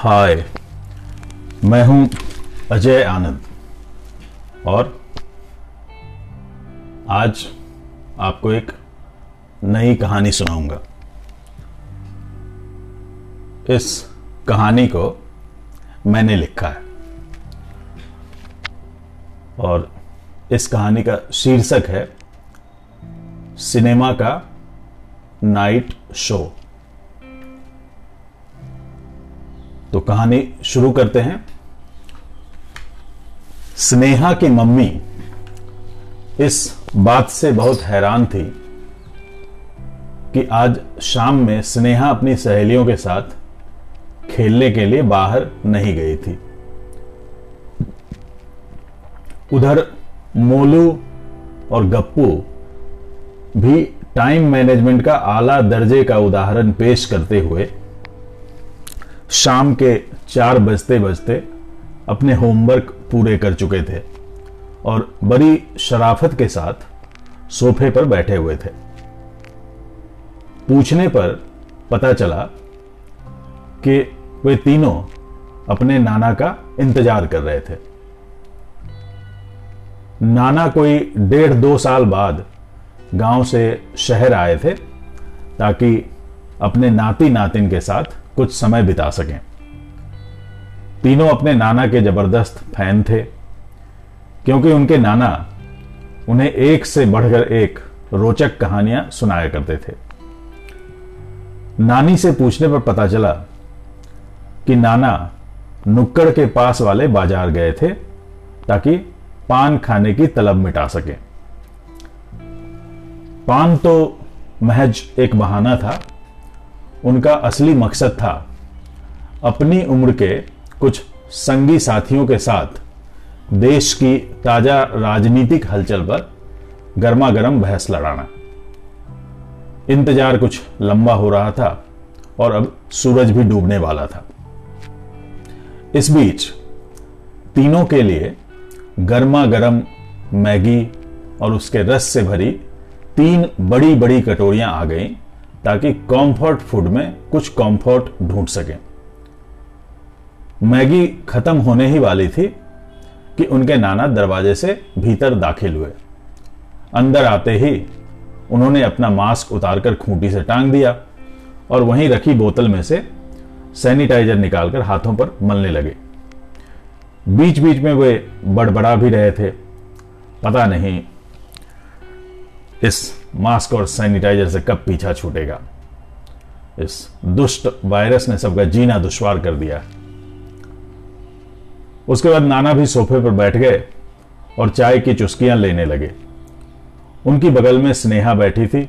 हाय, मैं हूँ अजय आनंद। और आज आपको एक नई कहानी सुनाऊँगा। इस कहानी को मैंने लिखा है। और इस कहानी का शीर्षक है, सिनेमा का नाइट शो। तो कहानी शुरू करते हैं। स्नेहा की मम्मी इस बात से बहुत हैरान थी कि आज शाम में स्नेहा अपनी सहेलियों के साथ खेलने के लिए बाहर नहीं गई थी। उधर मोलू और गप्पू भी टाइम मैनेजमेंट का आला दर्जे का उदाहरण पेश करते हुए शाम के चार बजते बजते अपने होमवर्क पूरे कर चुके थे और बड़ी शराफत के साथ सोफे पर बैठे हुए थे। पूछने पर पता चला कि वे तीनों अपने नाना का इंतज़ार कर रहे थे। नाना कोई डेढ़ दो साल बाद गाँव से शहर आए थे ताकि अपने नाती नातिन के साथ कुछ समय बिता सकें। तीनों अपने नाना के ज़बरदस्त फ़ैन थे, क्योंकि उनके नाना उन्हें एक से बढ़कर एक रोचक कहानियाँ सुनाया करते थे। नानी से पूछने पर पता चला कि नाना नुक्कड़ के पास वाले बाज़ार गए थे, ताकि पान खाने की तलब मिटा सके। पान तो महज एक बहाना था उनका असली मकसद था। अपनी उम्र के कुछ संगी साथियों के साथ देश की ताज़ा राजनीतिक हलचल पर गर्मा गर्म बहस लड़ाना। इंतज़ार कुछ लंबा हो रहा था और अब सूरज भी डूबने वाला था। इस बीच तीनों के लिए गर्मा गर्म मैगी और उसके रस से भरी तीन बड़ी बड़ी कटोरियाँ आ गईं। ताकि कंफर्ट फ़ूड में कुछ कंफर्ट ढूंढ सकें। मैगी खत्म होने ही वाली थी कि उनके नाना दरवाजे से भीतर दाखिल हुए। अंदर आते ही उन्होंने अपना मास्क उतारकर खूंटी से टांग दिया और वहीं रखी बोतल में से सैनिटाइजर निकालकर हाथों पर मलने लगे। बीच बीच में वे बड़बड़ा भी रहे थे। पता नहीं इस मास्क और सैनिटाइजर से कब पीछा छूटेगा? इस दुष्ट वायरस ने सबका जीना दुश्वार कर दिया। उसके बाद नाना भी सोफे पर बैठ गए और चाय की चुस्कियाँ लेने लगे। उनकी बगल में स्नेहा बैठी थी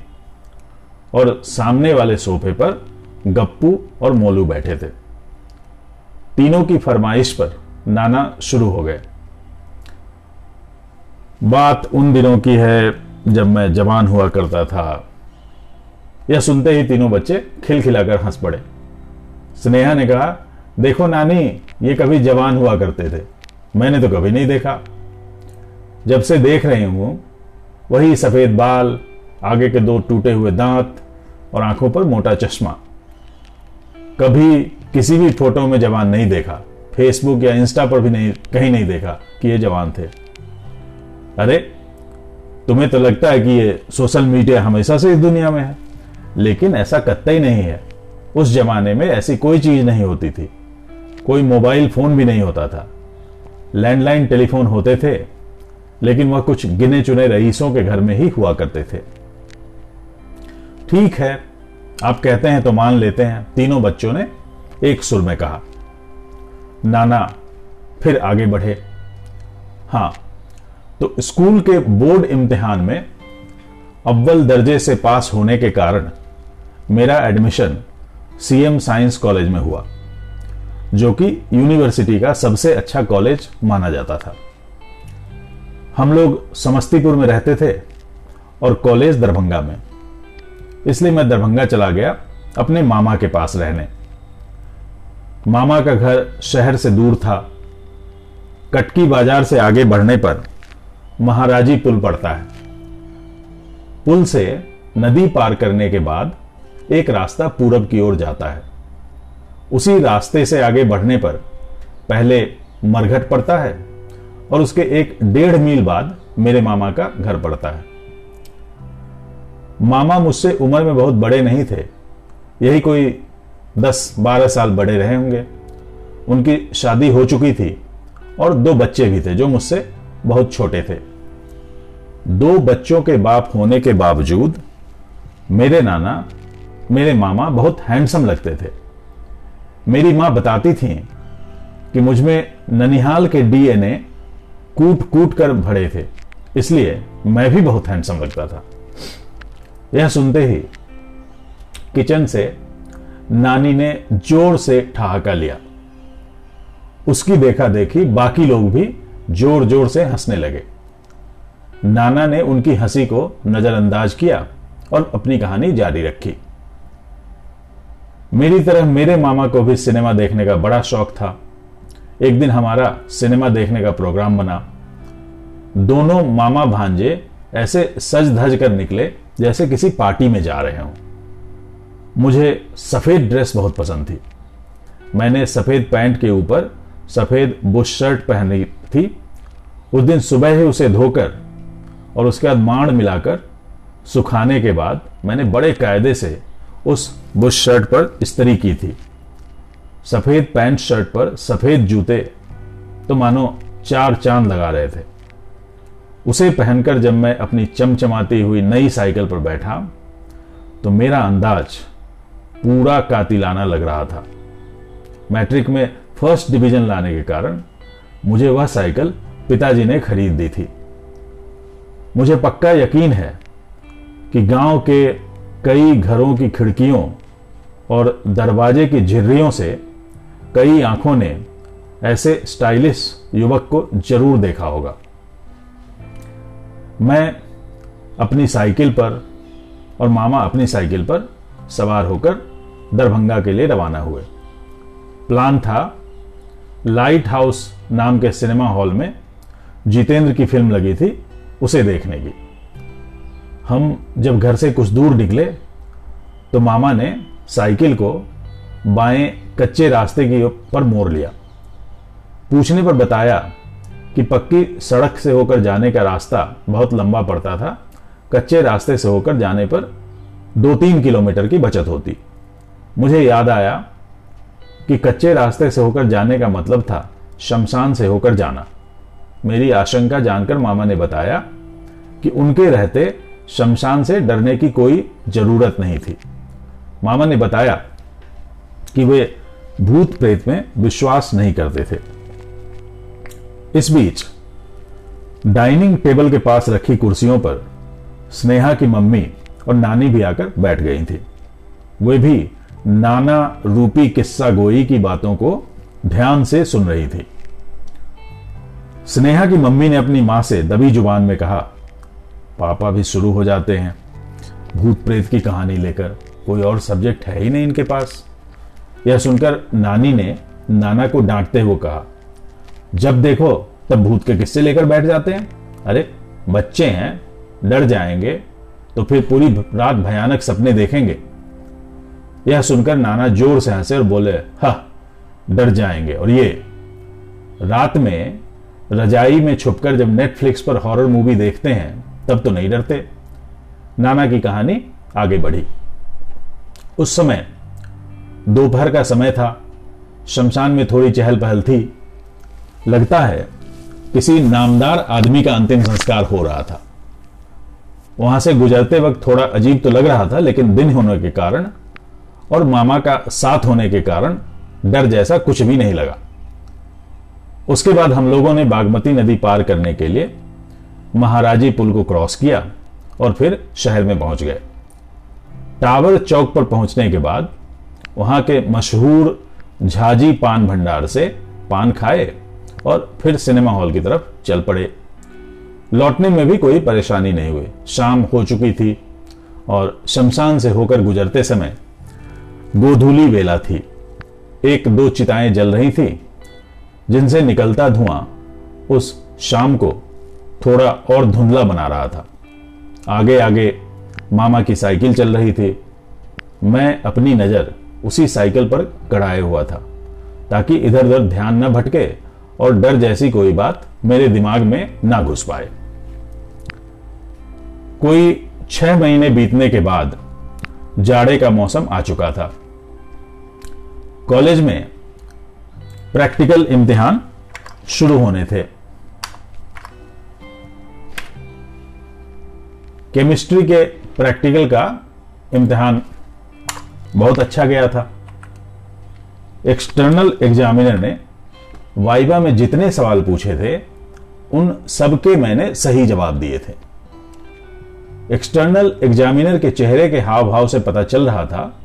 और सामने वाले सोफे पर गप्पू और मोलू बैठे थे। तीनों की फरमाइश पर नाना शुरू हो गए। बात उन दिनों की है जब मैं जवान हुआ करता था, यह सुनते ही तीनों बच्चे खिलखिलाकर हंस पड़े। स्नेहा ने कहा, देखो नानी, ये कभी जवान हुआ करते थे। मैंने तो कभी नहीं देखा। जब से देख रही हूँ, वही सफ़ेद बाल, आगे के दो टूटे हुए दांत और आँखों पर मोटा चश्मा। कभी किसी भी फ़ोटो में जवान नहीं देखा। फेसबुक या इंस्टा पर भी नहीं, कहीं नहीं देखा कि ये जवान थे। अरे तुम्हें तो लगता है कि ये सोशल मीडिया हमेशा से इस दुनिया में है, लेकिन ऐसा कत्ता ही नहीं है। उस जमाने में ऐसी कोई चीज़ नहीं होती थी। कोई मोबाइल फ़ोन भी नहीं होता था। लैंडलाइन टेलीफोन होते थे, लेकिन वह कुछ गिने चुने रईसों के घर में ही हुआ करते थे। ठीक है, आप कहते हैं तो मान लेते हैं, तीनों बच्चों ने एक सुर में कहा, नाना, फिर आगे बढ़े। हाँ तो स्कूल के बोर्ड इम्तिहान में अव्वल दर्जे से पास होने के कारण मेरा एडमिशन सीएम साइंस कॉलेज में हुआ, जो कि यूनिवर्सिटी का सबसे अच्छा कॉलेज माना जाता था। हम लोग समस्तीपुर में रहते थे और कॉलेज दरभंगा में। इसलिए मैं दरभंगा चला गया अपने मामा के पास रहने। मामा का घर शहर से दूर था। कटकी बाज़ार से आगे बढ़ने पर महाराजी पुल पड़ता है। पुल से नदी पार करने के बाद एक रास्ता पूरब की ओर जाता है। उसी रास्ते से आगे बढ़ने पर पहले मरघट पड़ता है और उसके एक डेढ़ मील बाद मेरे मामा का घर पड़ता है। मामा मुझसे उम्र में बहुत बड़े नहीं थे। यही कोई दस बारह साल बड़े रहे होंगे। उनकी शादी हो चुकी थी और दो बच्चे भी थे जो मुझसे बहुत छोटे थे। दो बच्चों के बाप होने के बावजूद मेरे नाना, मेरे मामा बहुत हैंडसम लगते थे। मेरी माँ बताती थी कि मुझमें ननिहाल के डीएनए कूट कूट कर भरे थे, इसलिए मैं भी बहुत हैंडसम लगता था। यह सुनते ही किचन से नानी ने ज़ोर से ठहाका लिया। उसकी देखा देखी बाकी लोग भी ज़ोर ज़ोर से हंसने लगे। नाना ने उनकी हँसी को नजरअंदाज किया और अपनी कहानी जारी रखी। मेरी तरह मेरे मामा को भी सिनेमा देखने का बड़ा शौक था। एक दिन हमारा सिनेमा देखने का प्रोग्राम बना। दोनों मामा भांजे ऐसे सज धज कर निकले जैसे किसी पार्टी में जा रहे हों। मुझे सफ़ेद ड्रेस बहुत पसंद थी। मैंने सफ़ेद पैंट के ऊपर सफ़ेद बुश शर्ट पहनी थी उस दिन सुबह ही उसे धोकर और उसके बाद माण मिलाकर सुखाने के बाद मैंने बड़े कायदे से उस बुश शर्ट पर इस्त्री की थी। सफ़ेद पैंट शर्ट पर सफ़ेद जूते तो मानो चार चाँद लगा रहे थे। उसे पहनकर जब मैं अपनी चमचमाती हुई नई साइकिल पर बैठा तो मेरा अंदाज पूरा कातिलाना लग रहा था। मैट्रिक में फ़र्स्ट डिवीज़न लाने के कारण मुझे वह साइकिल पिताजी ने खरीद दी थी। मुझे पक्का यकीन है कि गाँव के कई घरों की खिड़कियों और दरवाजे की झिर्रियों से कई आँखों ने ऐसे स्टाइलिश युवक को ज़रूर देखा होगा। मैं अपनी साइकिल पर और मामा अपनी साइकिल पर सवार होकर दरभंगा के लिए रवाना हुए। प्लान था लाइट हाउस नाम के सिनेमा हॉल में जितेंद्र की फ़िल्म लगी थी, उसे देखने की। हम जब घर से कुछ दूर निकले तो मामा ने साइकिल को बाएँ कच्चे रास्ते की पर मोड़ लिया। पूछने पर बताया कि पक्की सड़क से होकर जाने का रास्ता बहुत लंबा पड़ता था, कच्चे रास्ते से होकर जाने पर दो तीन किलोमीटर की बचत होती। मुझे याद आया कि कच्चे रास्ते से होकर जाने का मतलब था शमशान से होकर जाना। मेरी आशंका जानकर मामा ने बताया कि उनके रहते शमशान से डरने की कोई ज़रूरत नहीं थी। मामा ने बताया कि वे भूत प्रेत में विश्वास नहीं करते थे। इस बीच, डाइनिंग टेबल के पास रखी कुर्सियों पर स्नेहा की मम्मी और नानी भी आकर बैठ गई थी। वे भी नाना रूपी किस्सा गोई की बातों को ध्यान से सुन रही थी। स्नेहा की मम्मी ने अपनी माँ से दबी ज़ुबान में कहा, पापा भी शुरू हो जाते हैं। भूत प्रेत की कहानी लेकर कोई और सब्जेक्ट है ही नहीं इनके पास। यह सुनकर नानी ने नाना को डांटते हुए कहा, जब देखो, तब भूत के किस्से लेकर बैठ जाते हैं। अरे, बच्चे हैं, डर जाएँगे तो फिर पूरी रात भयानक सपने देखेंगे। यह सुनकर नाना ज़ोर से हंसे और बोले, हा, डर जाएँगे। और ये, रात में रजाई में छुपकर जब नेटफ्लिक्स पर हॉरर मूवी देखते हैं, तब तो नहीं डरते। नाना की कहानी आगे बढ़ी। उस समय दोपहर का समय था, शमशान में थोड़ी चहल पहल थी। लगता है किसी नामदार आदमी का अंतिम संस्कार हो रहा था। वहाँ से गुजरते वक्त थोड़ा अजीब तो लग रहा था, लेकिन दिन होने के कारण और मामा का साथ होने के कारण डर जैसा कुछ भी नहीं लगा। उसके बाद हम लोगों ने बागमती नदी पार करने के लिए महाराजी पुल को क्रॉस किया और फिर शहर में पहुँच गए। टावर चौक पर पहुँचने के बाद वहाँ के मशहूर झाजी पान भंडार से पान खाए और फिर सिनेमा हॉल की तरफ़ चल पड़े। लौटने में भी कोई परेशानी नहीं हुई। शाम हो चुकी थी और शमशान से होकर गुजरते समय गोधूली वेला थी। एक दो चिताएँ जल रही थी जिनसे निकलता धुआँ उस शाम को थोड़ा और धुंधला बना रहा था। आगे आगे मामा की साइकिल चल रही थी। मैं अपनी नज़र उसी साइकिल पर कड़ाए हुआ था, ताकि इधर उधर ध्यान न भटके और डर जैसी कोई बात मेरे दिमाग में ना घुस पाए। कोई छह महीने बीतने के बाद जाड़े का मौसम आ चुका था। कॉलेज में प्रैक्टिकल इम्तिहान शुरू होने थे। केमिस्ट्री के प्रैक्टिकल का इम्तिहान बहुत अच्छा गया था। एक्सटर्नल एग्जामिनर ने वाइवा में जितने सवाल पूछे थे, उन सबके मैंने सही जवाब दिए थे। एक्सटर्नल एग्जामिनर के चेहरे के हाव भाव से पता चल रहा था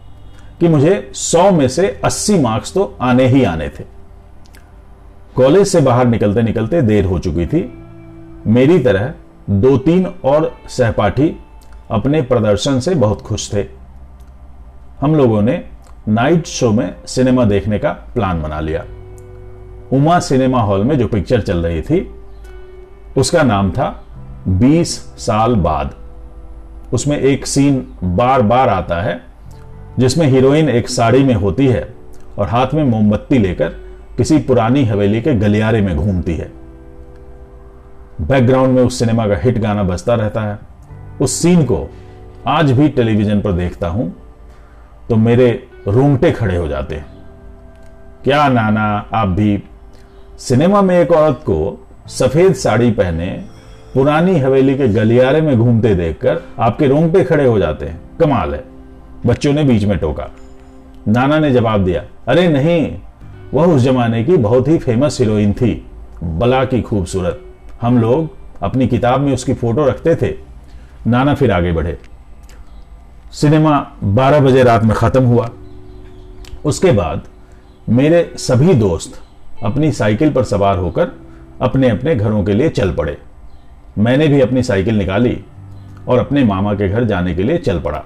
कि मुझे 100 में से 80 मार्क्स तो आने ही आने थे। कॉलेज से बाहर निकलते निकलते देर हो चुकी थी। मेरी तरह दो तीन और सहपाठी अपने प्रदर्शन से बहुत खुश थे। हम लोगों ने नाइट शो में सिनेमा देखने का प्लान बना लिया। उमा सिनेमा हॉल में जो पिक्चर चल रही थी, उसका नाम था 20 साल बाद। उसमें एक सीन बार बार आता है, जिसमें हीरोइन एक साड़ी में होती है और हाथ में मोमबत्ती लेकर किसी पुरानी हवेली के गलियारे में घूमती है। बैकग्राउंड में उस सिनेमा का हिट गाना बजता रहता है। उस सीन को आज भी टेलीविज़न पर देखता हूँ तो मेरे रोंगटे खड़े हो जाते हैं। क्या नाना, आप भी। सिनेमा में एक औरत को सफ़ेद साड़ी पहने पुरानी हवेली के गलियारे में घूमते देखकर आपके रोंगटे खड़े हो जाते हैं। कमाल है। बच्चों ने बीच में टोका। नाना ने जवाब दिया, अरे नहीं वह उस जमाने की बहुत ही फ़ेमस हीरोइन थी। बला की खूबसूरत। हम लोग अपनी किताब में उसकी फ़ोटो रखते थे। नाना फिर आगे बढ़े। सिनेमा 12 बजे रात में खत्म हुआ। उसके बाद मेरे सभी दोस्त अपनी साइकिल पर सवार होकर अपने अपने घरों के लिए चल पड़े। मैंने भी अपनी साइकिल निकाली और अपने मामा के घर जाने के लिए चल पड़ा।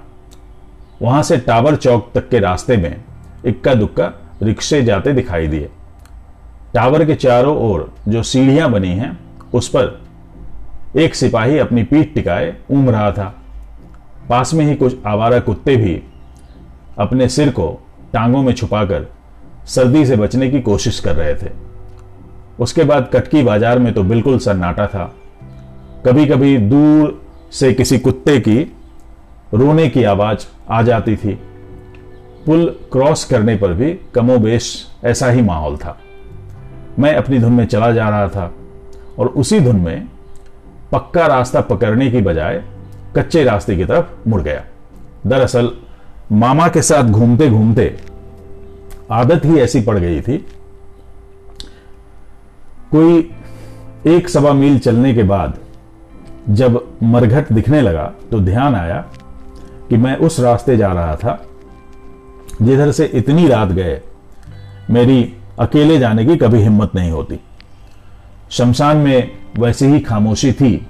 वहाँ से टावर चौक तक के रास्ते में इक्का दुक्का रिक्शे जाते दिखाई दिए। टावर के चारों ओर जो सीढ़ियाँ बनी हैं, उस पर एक सिपाही अपनी पीठ टिकाए ऊम रहा था। पास में ही कुछ आवारा कुत्ते भी अपने सिर को टांगों में छुपाकर सर्दी से बचने की कोशिश कर रहे थे। उसके बाद कटकी बाज़ार में तो बिल्कुल सन्नाटा था। कभी कभी दूर से किसी कुत्ते की रोने की आवाज़ आ जाती थी। पुल क्रॉस करने पर भी कमोबेश ऐसा ही माहौल था। मैं अपनी धुन में चला जा रहा था और उसी धुन में पक्का रास्ता पकड़ने की बजाय कच्चे रास्ते की तरफ़ मुड़ गया। दरअसल मामा के साथ घूमते घूमते आदत ही ऐसी पड़ गई थी। कोई एक सवा मील चलने के बाद जब मरघट दिखने लगा तो ध्यान आया कि मैं उस रास्ते जा रहा था जिधर से इतनी रात गए, मेरी अकेले जाने की कभी हिम्मत नहीं होती। शमशान में वैसी ही खामोशी थी,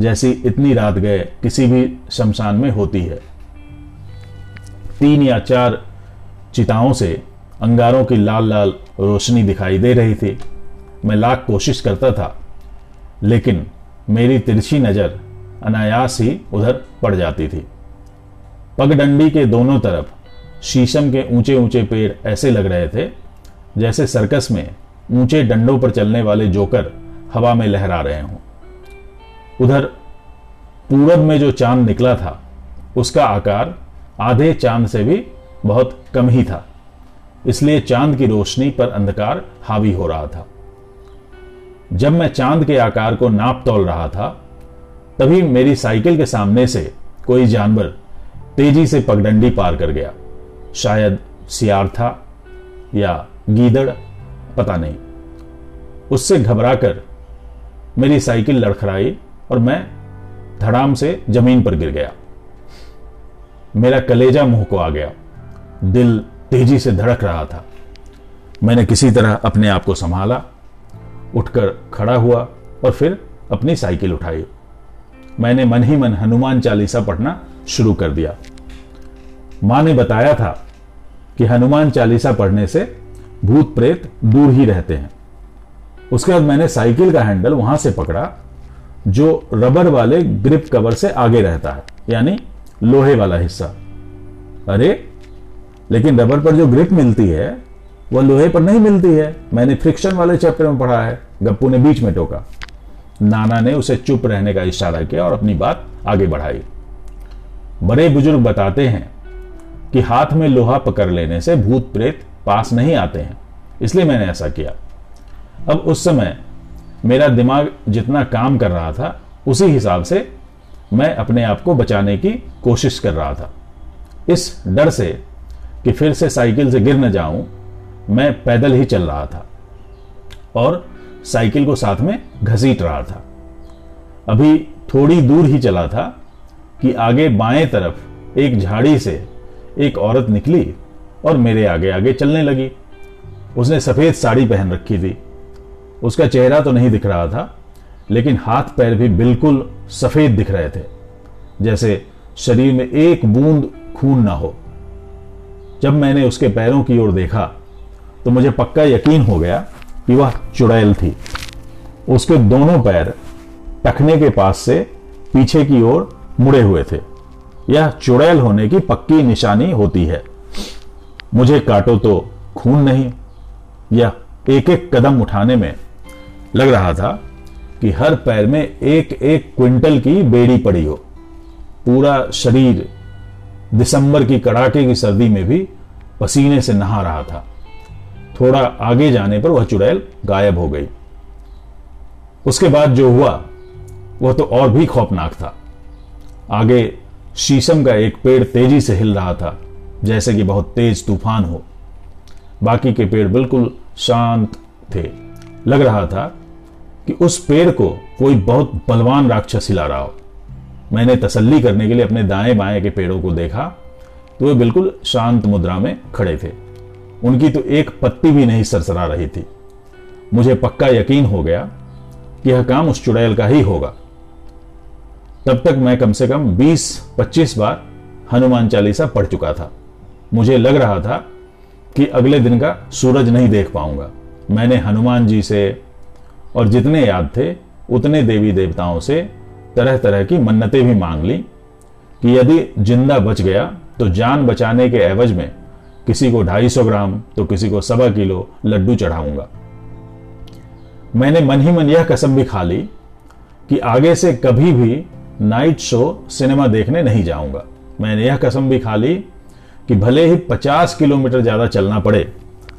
जैसी इतनी रात गए किसी भी शमशान में होती है। तीन या चार चिताओं से अंगारों की लाल लाल रोशनी दिखाई दे रही थी। मैं लाख कोशिश करता था, लेकिन मेरी तिरछी नज़र अनायास ही उधर पड़ जाती थी। पगडंडी के दोनों तरफ़ शीशम के ऊँचे ऊँचे पेड़ ऐसे लग रहे थे, जैसे सर्कस में ऊँचे डंडों पर चलने वाले जोकर हवा में लहरा रहे हों। उधर पूरब में जो चाँद निकला था, उसका आकार आधे चाँद से भी बहुत कम ही था, इसलिए चाँद की रोशनी पर अंधकार हावी हो रहा था। जब मैं चाँद के आकार को नाप तोल रहा था, तभी मेरी साइकिल के सामने से कोई जानवर तेज़ी से पगडंडी पार कर गया। शायद सियार था या गीदड़, पता नहीं। उससे घबराकर मेरी साइकिल लड़खड़ाई और मैं धड़ाम से ज़मीन पर गिर गया। मेरा कलेजा मुँह को आ गया। दिल तेज़ी से धड़क रहा था। मैंने किसी तरह अपने आप को संभाला, उठकर खड़ा हुआ और फिर अपनी साइकिल उठाई। मैंने मन ही मन हनुमान चालीसा पढ़ना शुरू कर दिया। माँ ने बताया था कि हनुमान चालीसा पढ़ने से भूत प्रेत दूर ही रहते हैं। उसके बाद मैंने साइकिल का हैंडल वहाँ से पकड़ा, जो रबर वाले ग्रिप कवर से आगे रहता है, यानी लोहे वाला हिस्सा। अरे, लेकिन रबर पर जो ग्रिप मिलती है वह लोहे पर नहीं मिलती है। मैंने फ्रिक्शन वाले चैप्टर में पढ़ा है, गप्पू ने बीच में टोका। नाना ने उसे चुप रहने का इशारा किया और अपनी बात आगे बढ़ाई। बड़े बुज़ुर्ग बताते हैं कि हाथ में लोहा पकड़ लेने से भूत प्रेत पास नहीं आते हैं। इसलिए मैंने ऐसा किया। अब उस समय मेरा दिमाग जितना काम कर रहा था, उसी हिसाब से मैं अपने आप को बचाने की कोशिश कर रहा था। इस डर से कि फिर से साइकिल से गिर न जाऊँ, मैं पैदल ही चल रहा था और साइकिल को साथ में घसीट रहा था। अभी थोड़ी दूर ही चला था कि आगे बाएँ तरफ़ एक झाड़ी से एक औरत निकली और मेरे आगे आगे चलने लगी। उसने सफ़ेद साड़ी पहन रखी थी। उसका चेहरा तो नहीं दिख रहा था, लेकिन हाथ पैर भी बिल्कुल सफ़ेद दिख रहे थे, जैसे शरीर में एक बूंद खून ना हो। जब मैंने उसके पैरों की ओर देखा तो मुझे पक्का यकीन हो गया कि वह चुड़ैल थी। उसके दोनों पैर टखने के पास से पीछे की ओर मुड़े हुए थे। यह चुड़ैल होने की पक्की निशानी होती है। मुझे काटो तो खून नहीं यह एक एक कदम उठाने में लग रहा था कि हर पैर में एक एक क्विंटल की बेड़ी पड़ी हो। पूरा शरीर दिसंबर की कड़ाके की सर्दी में भी पसीने से नहा रहा था। थोड़ा आगे जाने पर वह चुड़ैल गायब हो गई। उसके बाद जो हुआ, वह तो और भी खौफनाक था। आगे शीशम का एक पेड़ तेज़ी से हिल रहा था, जैसे कि बहुत तेज तूफ़ान हो। बाकी के पेड़ बिल्कुल शांत थे। लग रहा था कि उस पेड़ को कोई बहुत बलवान राक्षस हिला रहा हो। मैंने तसल्ली करने के लिए अपने दाएँ बाएँ के पेड़ों को देखा तो वे बिल्कुल शांत मुद्रा में खड़े थे। उनकी तो एक पत्ती भी नहीं सरसरा रही थी। मुझे पक्का यकीन हो गया कि यह काम उस चुड़ैल का ही होगा। तब तक मैं कम से कम 20-25 बार हनुमान चालीसा पढ़ चुका था। मुझे लग रहा था कि अगले दिन का सूरज नहीं देख पाऊँगा। मैंने हनुमान जी से और जितने याद थे, उतने देवी देवताओं से तरह तरह की मन्नतें भी मांग ली कि यदि ज़िंदा बच गया तो जान बचाने के एवज में किसी को 250 ग्राम तो किसी को सवा किलो लड्डू चढ़ाऊँगा। मैंने मन ही मन यह कसम भी खा ली कि आगे से कभी भी नाइट शो सिनेमा देखने नहीं जाऊँगा। मैंने यह कसम भी खा ली कि भले ही 50 किलोमीटर ज़्यादा चलना पड़े,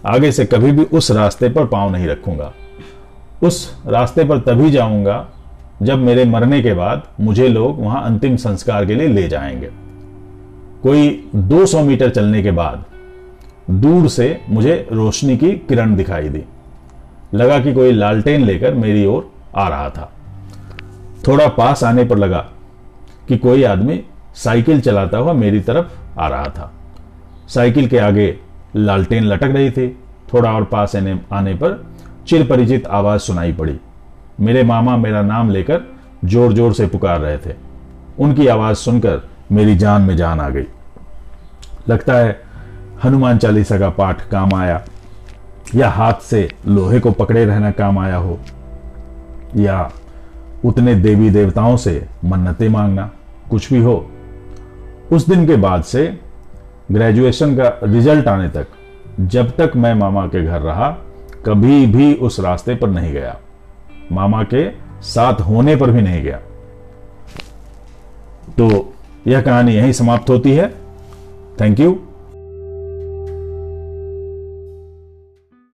आगे से कभी भी उस रास्ते पर पाँव नहीं रखूँगा। उस रास्ते पर तभी जाऊँगा जब मेरे मरने के बाद मुझे लोग वहाँ अंतिम संस्कार के लिए ले जाएँगे। कोई 200 मीटर चलने के बाद दूर से मुझे रोशनी की किरण दिखाई दी। लगा कि कोई लालटेन लेकर मेरी ओर आ रहा था। थोड़ा पास आने पर लगा कि कोई आदमी साइकिल चलाता हुआ मेरी तरफ़ आ रहा था। साइकिल के आगे लालटेन लटक रही थी। थोड़ा और पास आने पर चिर परिचित आवाज़ सुनाई पड़ी। मेरे मामा मेरा नाम लेकर ज़ोर ज़ोर से पुकार रहे थे। उनकी आवाज़ सुनकर मेरी जान में जान आ गई। लगता है हनुमान चालीसा का पाठ काम आया, या हाथ से लोहे को पकड़े रहना काम आया हो, या उतने देवी देवताओं से मन्नतें मांगना, कुछ भी हो। उस दिन के बाद से ग्रेजुएशन का रिज़ल्ट आने तक, जब तक मैं मामा के घर रहा, कभी भी उस रास्ते पर नहीं गया। मामा के साथ होने पर भी नहीं गया। तो यह कहानी यहीं समाप्त होती है। Thank you